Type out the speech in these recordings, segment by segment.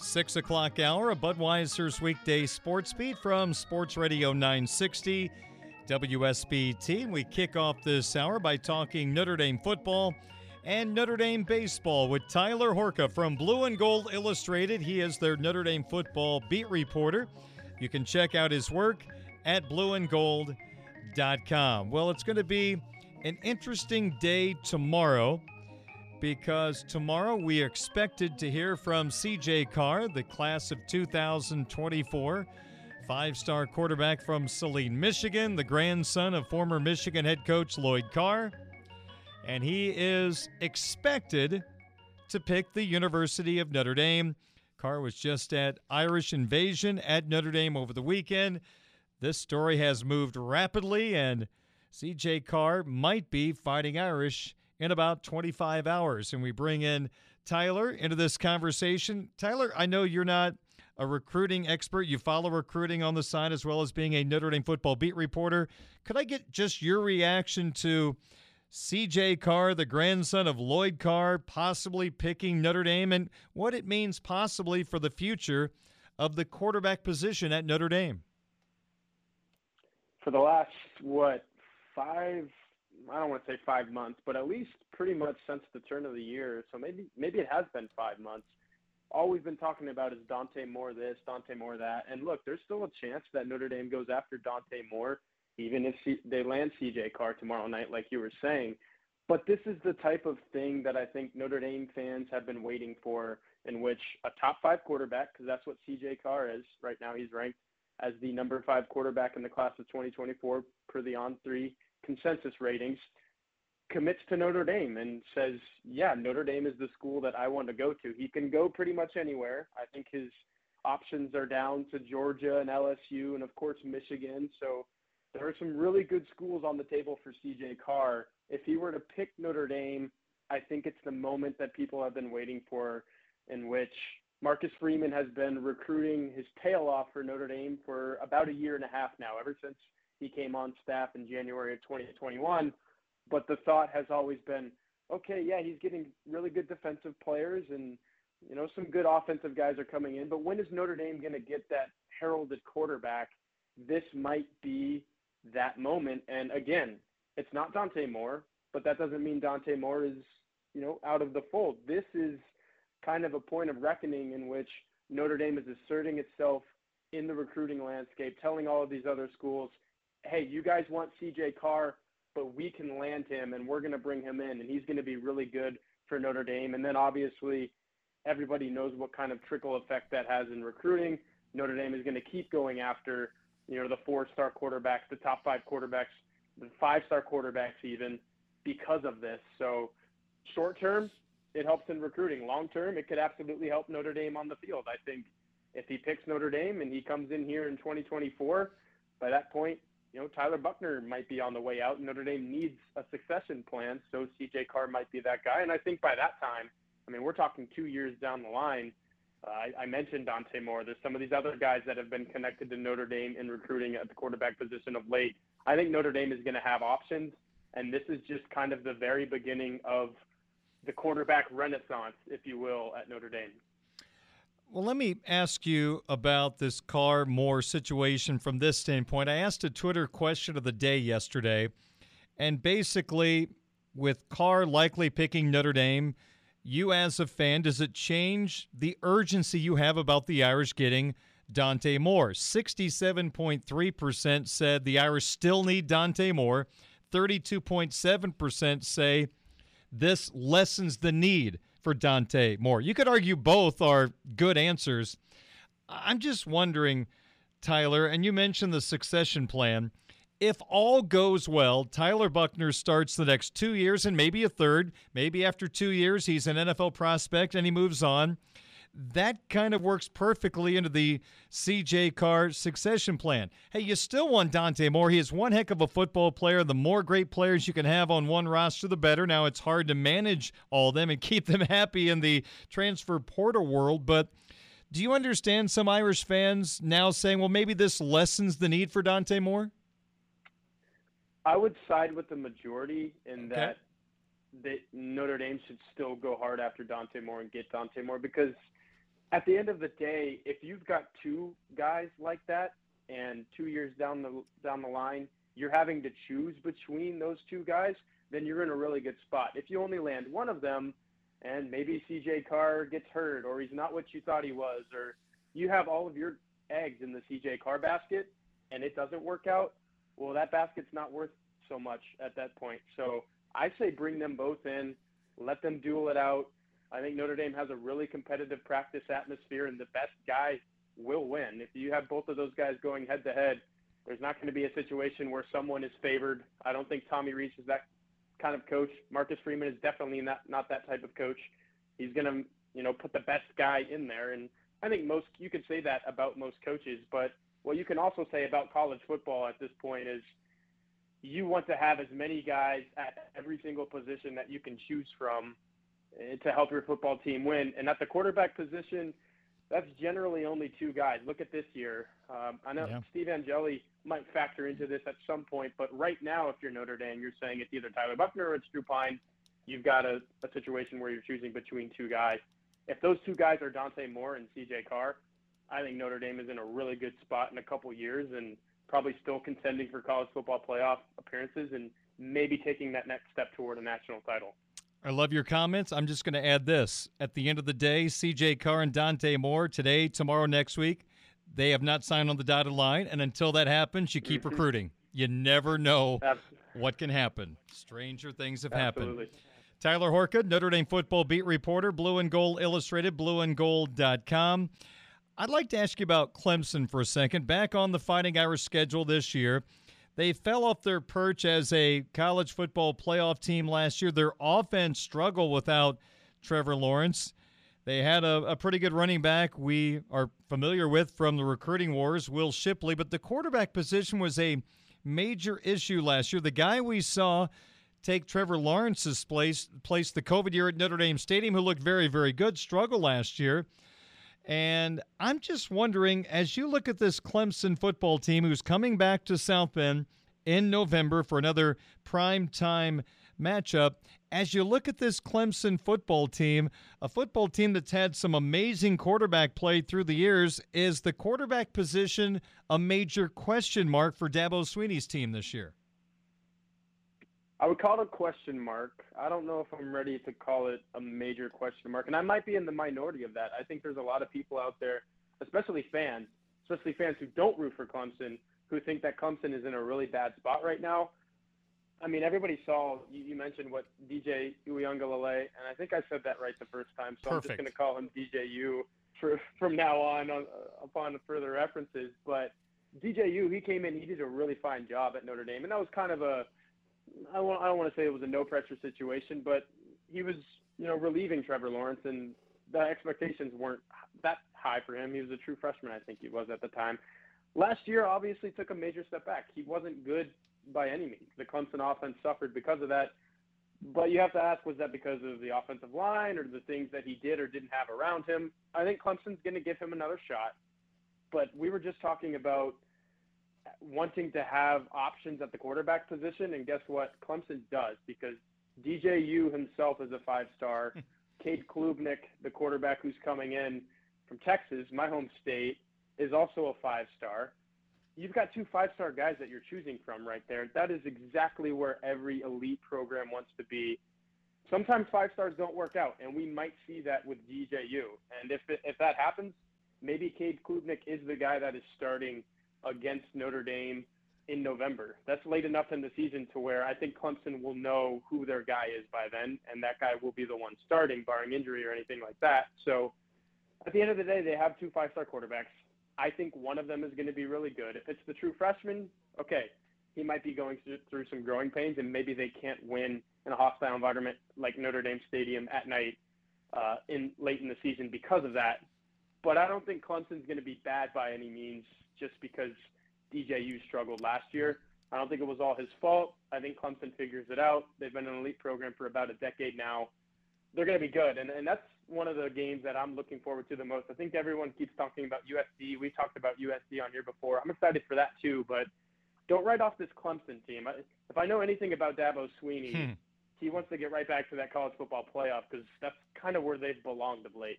Six o'clock hour, a Budweiser's weekday sports beat from Sports Radio 960 WSBT. We kick off this hour by talking Notre Dame football and Notre Dame baseball with Tyler Horka from Blue and Gold Illustrated. He is their Notre Dame football beat reporter. You can check out his work at blueandgold.com. Well, it's going to be an interesting day tomorrow because tomorrow we expected to hear from CJ Carr, the class of 2024, five star quarterback from Saline, Michigan, the grandson of former Michigan head coach Lloyd Carr. And he is expected to pick the University of Notre Dame. Carr was just at Irish Invasion at Notre Dame over the weekend. This story has moved rapidly, and CJ Carr might be fighting Irish in about 25 hours. And we bring in Tyler into this conversation. Tyler, I know you're not a recruiting expert. You follow recruiting on the side as well as being a Notre Dame football beat reporter. Could I get just your reaction to CJ Carr, the grandson of Lloyd Carr, possibly picking Notre Dame and what it means possibly for the future of the quarterback position at Notre Dame? For the last, what, five I don't want to say five months, but at least pretty much since the turn of the year. So maybe maybe it has been five months. All we've been talking about is Dante Moore this, Dante Moore that. And look, there's still a chance that Notre Dame goes after Dante Moore, even if C- they land CJ Carr tomorrow night, like you were saying. But this is the type of thing that I think Notre Dame fans have been waiting for, in which a top five quarterback, because that's what CJ Carr is right now, he's ranked as the number five quarterback in the class of 2024 per the On Three consensus ratings, commits to Notre Dame and says, "Yeah, Notre Dame is the school that I want to go to." He can go pretty much anywhere. I think his options are down to Georgia and LSU and of course Michigan. So there are some really good schools on the table for CJ Carr. If he were to pick Notre Dame, I think it's the moment that people have been waiting for in which Marcus Freeman has been recruiting his tail off for Notre Dame for about a year and a half now, ever since he came on staff in January of 2021. But the thought has always been, okay, yeah, he's getting really good defensive players and you know some good offensive guys are coming in. But when is Notre Dame going to get that heralded quarterback? This might be that moment. And again, it's not Dante Moore, but that doesn't mean Dante Moore is you know out of the fold. This is kind of a point of reckoning in which Notre Dame is asserting itself in the recruiting landscape, telling all of these other schools, hey, you guys want CJ Carr, but we can land him and we're going to bring him in and he's going to be really good for Notre Dame. And then obviously, everybody knows what kind of trickle effect that has in recruiting. Notre Dame is going to keep going after, you know, the four-star quarterbacks, the top five quarterbacks, the five-star quarterbacks even because of this. So short term, it helps in recruiting. Long term, it could absolutely help Notre Dame on the field. I think if he picks Notre Dame and he comes in here in 2024, by that point, you know, Tyler Buchner might be on the way out. Notre Dame needs a succession plan, so CJ Carr might be that guy. And I think by that time, I mean, we're talking two years down the line. Uh, I, I mentioned Dante Moore. There's some of these other guys that have been connected to Notre Dame in recruiting at the quarterback position of late. I think Notre Dame is going to have options, and this is just kind of the very beginning of the quarterback renaissance, if you will, at Notre Dame. Well, let me ask you about this Carr Moore situation from this standpoint. I asked a Twitter question of the day yesterday, and basically, with Carr likely picking Notre Dame, you as a fan, does it change the urgency you have about the Irish getting Dante Moore? 67.3% said the Irish still need Dante Moore. 32.7% say this lessens the need for Dante Moore. You could argue both are good answers. I'm just wondering, Tyler, and you mentioned the succession plan. If all goes well, Tyler Buchner starts the next two years and maybe a third. Maybe after two years, he's an NFL prospect and he moves on that kind of works perfectly into the CJ Carr succession plan. Hey, you still want Dante Moore. He is one heck of a football player. The more great players you can have on one roster, the better. Now, it's hard to manage all of them and keep them happy in the transfer portal world, but do you understand some Irish fans now saying, well, maybe this lessens the need for Dante Moore? I would side with the majority in okay. that that Notre Dame should still go hard after Dante Moore and get Dante Moore because – at the end of the day, if you've got two guys like that, and two years down the down the line, you're having to choose between those two guys, then you're in a really good spot. If you only land one of them, and maybe CJ Carr gets hurt, or he's not what you thought he was, or you have all of your eggs in the CJ Carr basket, and it doesn't work out, well, that basket's not worth so much at that point. So I say bring them both in, let them duel it out I think Notre Dame has a really competitive practice atmosphere, and the best guy will win. If you have both of those guys going head to head, there's not going to be a situation where someone is favored. I don't think Tommy Rees is that kind of coach. Marcus Freeman is definitely not not that type of coach. He's going to, you know, put the best guy in there, and I think most you could say that about most coaches. But what you can also say about college football at this point is you want to have as many guys at every single position that you can choose from to help your football team win. And at the quarterback position, that's generally only two guys. Look at this year. Um, I know yeah. Steve Angeli might factor into this at some point, but right now, if you're Notre Dame, you're saying it's either Tyler Buchner or it's Drew Pyne. You've got a, a situation where you're choosing between two guys. If those two guys are Dante Moore and CJ Carr, I think Notre Dame is in a really good spot in a couple years and probably still contending for college football playoff appearances and maybe taking that next step toward a national title. I love your comments. I'm just going to add this. At the end of the day, CJ Carr and Dante Moore, today, tomorrow, next week, they have not signed on the dotted line. And until that happens, you keep recruiting. You never know what can happen. Stranger things have Absolutely. happened. Tyler Horka, Notre Dame football beat reporter, Blue and Gold Illustrated, blueandgold.com. I'd like to ask you about Clemson for a second. Back on the Fighting Irish schedule this year. They fell off their perch as a college football playoff team last year. Their offense struggled without Trevor Lawrence. They had a, a, pretty good running back we are familiar with from the recruiting wars, Will Shipley, but the quarterback position was a major issue last year. The guy we saw take Trevor Lawrence's place, place the COVID year at Notre Dame Stadium, who looked very, very good, struggled last year. And I'm just wondering, as you look at this Clemson football team who's coming back to South Bend in November for another prime time matchup, as you look at this Clemson football team, a football team that's had some amazing quarterback play through the years, is the quarterback position a major question mark for Dabo Swinney's team this year? I would call it a question mark. I don't know if I'm ready to call it a major question mark, and I might be in the minority of that. I think there's a lot of people out there, especially fans, especially fans who don't root for Clemson, who think that Clemson is in a really bad spot right now. I mean, everybody saw you, mentioned what DJ Uiagalelei, and I think I said that right the first time, so Perfect. I'm just going to call him DJU for from now on, on uh, upon further references. But DJU, he came in, he did a really fine job at Notre Dame, and that was kind of a I I don't want to say it was a no pressure situation, but he was, you know, relieving Trevor Lawrence, and the expectations weren't that high for him. He was a true freshman, I think he was at the time. Last year, obviously, took a major step back. He wasn't good by any means. The Clemson offense suffered because of that. But you have to ask, was that because of the offensive line or the things that he did or didn't have around him? I think Clemson's going to give him another shot. But we were just talking about – wanting to have options at the quarterback position, and guess what? Clemson does because DJU himself is a five star. Hmm. Cade Klubnik, the quarterback who's coming in from Texas, my home state, is also a five star. You've got two five star guys that you're choosing from right there. That is exactly where every elite program wants to be. Sometimes five stars don't work out, and we might see that with DJU. And if, it, if that happens, maybe Cade Klubnik is the guy that is starting – against Notre Dame in November. That's late enough in the season to where I think Clemson will know who their guy is by then, and that guy will be the one starting, barring injury or anything like that. So at the end of the day, they have two five star quarterbacks. I think one of them is going to be really good. If it's the true freshman, okay, he might be going through some growing pains, and maybe they can't win in a hostile environment like Notre Dame Stadium at night uh, in late in the season because of that. But I don't think Clemson's going to be bad by any means, just because DJU struggled last year. I don't think it was all his fault. I think Clemson figures it out. They've been an elite program for about a decade now. They're going to be good, and and that's one of the games that I'm looking forward to the most. I think everyone keeps talking about USC. We talked about USC on here before. I'm excited for that too, but don't write off this Clemson team. If I know anything about Dabo Swinney, hmm. he wants to get right back to that college football playoff because that's kind of where they've belonged of late.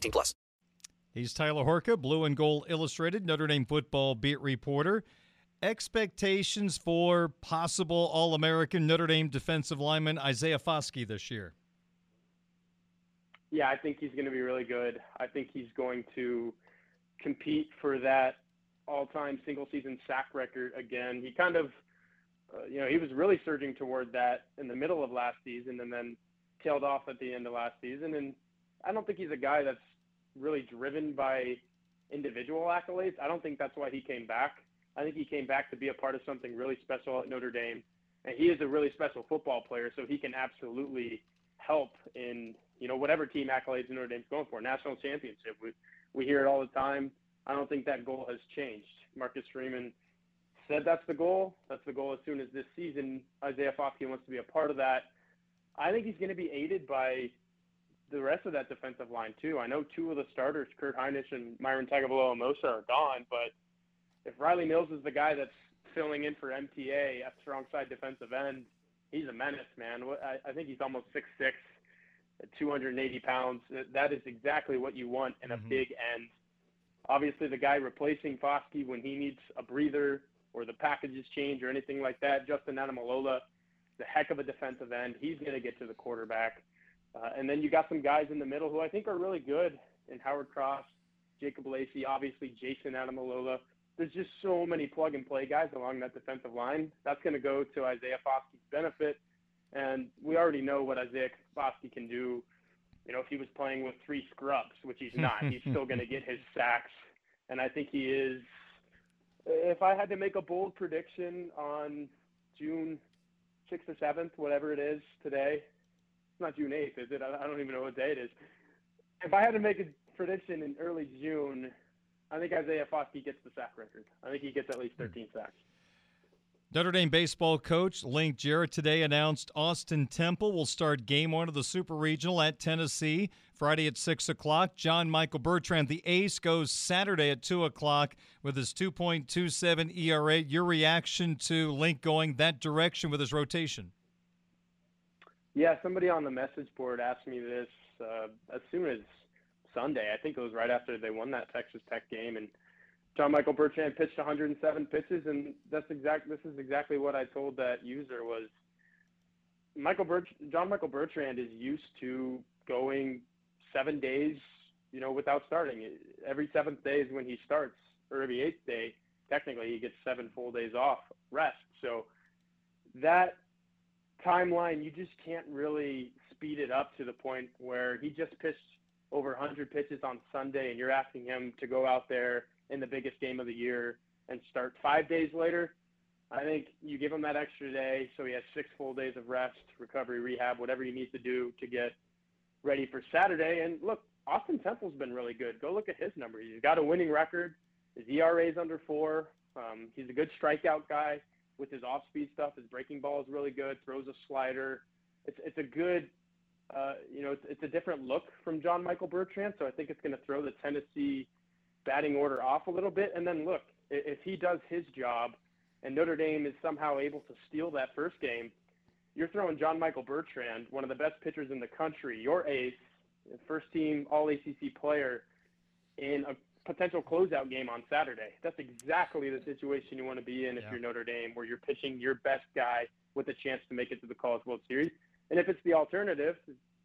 18 plus. He's Tyler Horka, Blue and Gold Illustrated, Notre Dame football beat reporter expectations for possible All American Notre Dame defensive lineman Isaiah Foskey this year? Yeah, I think he's going to be really good. I think he's going to compete for that all-time single-season sack record again. He kind of, uh, you know, he was really surging toward that in the middle of last season, and then tailed off at the end of last season. And I don't think he's a guy that's really driven by individual accolades. I don't think that's why he came back. I think he came back to be a part of something really special at Notre Dame, and he is a really special football player, so he can absolutely help in you know whatever team accolades Notre Dame's going for. National championship, we we hear it all the time. I don't think that goal has changed. Marcus Freeman said that's the goal. That's the goal as soon as this season Isaiah Foskey wants to be a part of that. I think he's going to be aided by the rest of that defensive line too. I know two of the starters, Kurt Hinish and Myron Tagovailoa-Amosa, are gone, but if Rylie Mills is the guy that's filling in for MTA at strong side defensive end, he's a menace, man. I, I think he's almost six six, 280 pounds. That is exactly what you want in a mm-hmm. big end. Obviously, the guy replacing Foskey when he needs a breather or the packages change or anything like that, Justin Ademilola, the heck of a defensive end. He's going to get to the quarterback. Uh, and then you got some guys in the middle who I think are really good in Howard Cross, Jacob Lacey, obviously Jayson Ademilola there's just so many plug and play guys along that defensive line. That's going to go to Isaiah Foskey's benefit. And we already know what Isaiah Foskey can do. You know, if he was playing with three scrubs, which he's not, he's still going to get his sacks. And I think he is. If I had to make a bold prediction on June 6th or 7th, whatever it is today, not June 8th, is it? I don't even know what day it is. If I had to make a prediction in early June, I think Isaiah Foskey gets the sack record. I think he gets at least 13 hmm. sacks. Notre Dame baseball coach Link Jarrett today announced Austin Temple will start game one of the Super Regional at Tennessee Friday at 6 o'clock. John Michael Bertrand, the ace, goes Saturday at 2 o'clock with his 2.27 ERA. Your reaction to Link going that direction with his rotation? Yeah, somebody on the message board asked me this uh, as soon as Sunday. I think it was right after they won that Texas Tech game, and John Michael Bertrand pitched 107 pitches, and that's exact. This is exactly what I told that user was. Michael Bert, John Michael Bertrand is used to going seven days, you know, without starting. Every seventh day is when he starts, or every eighth day, technically he gets seven full days off rest. So that timeline, you just can't really speed it up to the point where he just pitched over 100 pitches on Sunday, and you're asking him to go out there in the biggest game of the year and start five days later, I think you give him that extra day so he has six full days of rest, recovery, rehab, whatever he needs to do to get ready for Saturday. And look, Austin Temple's been really good. Go look at his numbers. He's got a winning record. His ERA is under four. Um, he's a good strikeout guy with his off-speed stuff. His breaking ball is really good. Throws a slider. It's it's a good, uh, you know, it's, it's a different look from John Michael Bertrand. So I think it's going to throw the Tennessee batting order off a little bit. And then look, if he does his job, and Notre Dame is somehow able to steal that first game, you're throwing John Michael Bertrand, one of the best pitchers in the country, your ace, first team All ACC player, in a potential closeout game on Saturday. That's exactly the situation you want to be in if Yeah. you're Notre Dame, where you're pitching your best guy with a chance to make it to the College World Series. And if it's the alternative,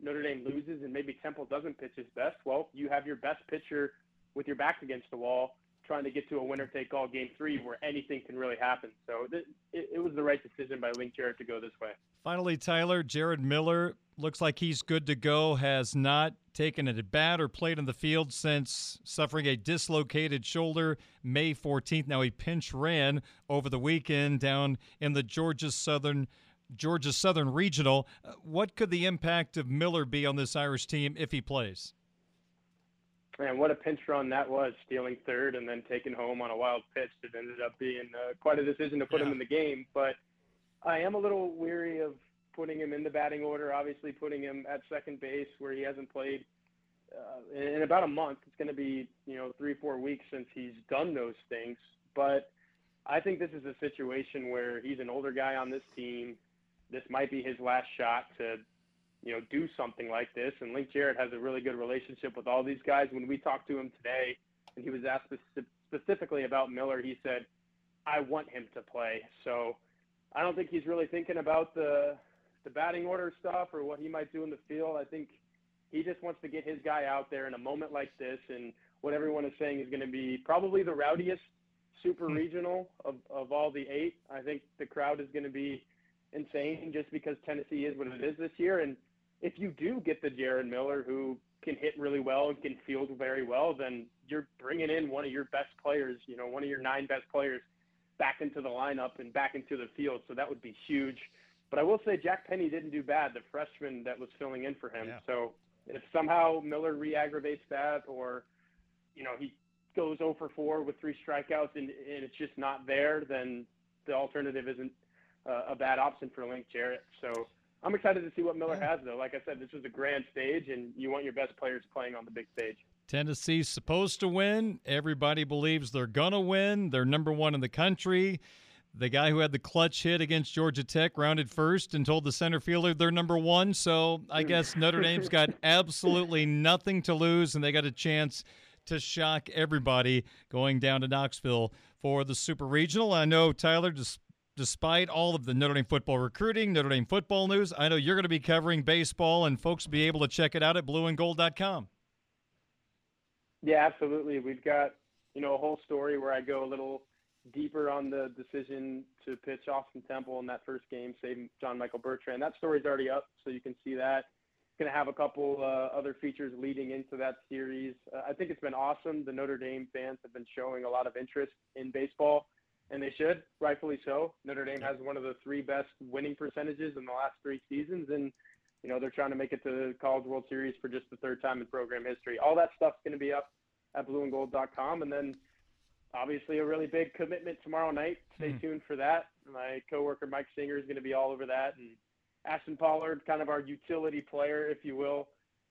Notre Dame loses and maybe Temple doesn't pitch his best, well, you have your best pitcher with your back against the wall trying to get to a winner take all game three where anything can really happen. So th- it, it was the right decision by Link Jarrett to go this way. Finally, Tyler, Jared Miller looks like he's good to go, has not taken a bat or played in the field since suffering a dislocated shoulder May 14th. Now he pinch ran over the weekend down in the Georgia Southern Georgia Southern Regional. Uh, What could the impact of Miller be on this Irish team if he plays? Man, what a pinch run that was, stealing third and then taking home on a wild pitch that ended up being uh, quite a decision to put him in the game. But I am a little weary of putting him in the batting order, obviously putting him at second base where he hasn't played uh, in, about a month. It's going to be, you know, three, four weeks since he's done those things. But I think this is a situation where he's an older guy on this team. This might be his last shot to you know, do something like this. And Link Jarrett has a really good relationship with all these guys. When we talked to him today, and he was asked speci- specifically about Miller, he said, "I want him to play." So I don't think he's really thinking about the the batting order stuff or what he might do in the field. I think he just wants to get his guy out there in a moment like this, and what everyone is saying is going to be probably the rowdiest super hmm. regional of, of all the eight. I think the crowd is going to be insane just because Tennessee is what it is this year. And if you do get the Jared Miller who can hit really well and can field very well, then you're bringing in one of your best players, you know, one of your nine best players back into the lineup and back into the field. So that would be huge. But I will say Jack Penny didn't do bad, the freshman that was filling in for him. Yeah. So if somehow Miller re-aggravates that or, you know, he goes 0 for 4 with three strikeouts and, and it's just not there, then the alternative isn't uh, a bad option for Link Jarrett. So I'm excited to see what Miller has, though. Like I said, this was a grand stage, and you want your best players playing on the big stage. Tennessee's supposed to win. Everybody believes they're going to win. They're number one in the country. The guy who had the clutch hit against Georgia Tech rounded first and told the center fielder they're number one. So I hmm. guess Notre Dame's got absolutely nothing to lose, and they got a chance to shock everybody going down to Knoxville for the Super Regional. I know, Tyler, just despite all of the Notre Dame football recruiting, Notre Dame football news, I know you're going to be covering baseball, and folks will be able to check it out at blueandgold.com. Yeah, absolutely. We've got you know a whole story where I go a little deeper on the decision to pitch Austin Temple in that first game, save John Michael Bertrand. That story's already up, so you can see that. Going to have a couple uh, other features leading into that series. Uh, I think it's been awesome. The Notre Dame fans have been showing a lot of interest in baseball, and they should, rightfully so. Notre Dame has one of the three best winning percentages in the last three seasons, and you know they're trying to make it to the College World Series for just the third time in program history. All that stuff's going to be up at blueandgold.com, and then obviously a really big commitment tomorrow night. Stay hmm. tuned for that. My coworker Mike Singer is going to be all over that, and Ashton Pollard, kind of our utility player, if you will.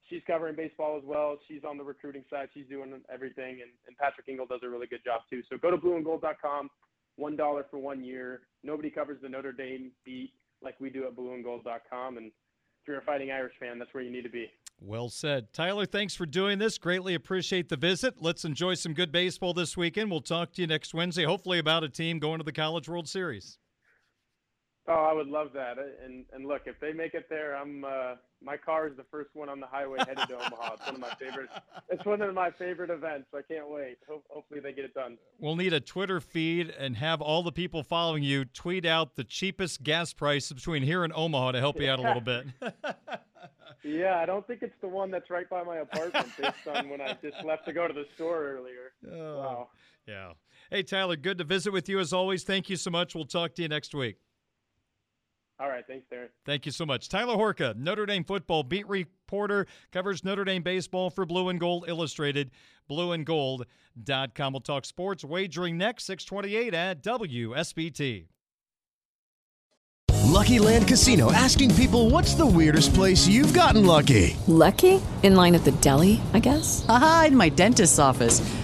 She's covering baseball as well. She's on the recruiting side. She's doing everything, and, and Patrick Engel does a really good job too. So go to blueandgold.com. One dollar for one year. Nobody covers the Notre Dame beat like we do at blueandgold.com, and if you're a Fighting Irish fan, that's where you need to be. Well said. Tyler, thanks for doing this. Greatly appreciate the visit. Let's enjoy some good baseball this weekend. We'll talk to you next Wednesday, hopefully about a team going to the College World Series. Oh, I would love that. And and look, if they make it there, I'm uh, my car is the first one on the highway headed to Omaha. It's one of my favorite. It's one of my favorite events. I can't wait. Ho- hopefully they get it done. We'll need a Twitter feed and have all the people following you tweet out the cheapest gas price between here and Omaha to help you out a little bit. Yeah, I don't think it's the one that's right by my apartment, based on when I just left to go to the store earlier. Oh, Wow. Yeah. Hey, Tyler, good to visit with you as always. Thank you so much. We'll talk to you next week. All right. Thanks, Darin. Thank you so much. Tyler Horka, Notre Dame football beat reporter, covers Notre Dame baseball for Blue and Gold Illustrated, blueandgold.com. We'll talk sports wagering next, 628 at WSBT. Lucky Land Casino asking people what's the weirdest place you've gotten lucky? Lucky? In line at the deli, I guess? Aha, in my dentist's office.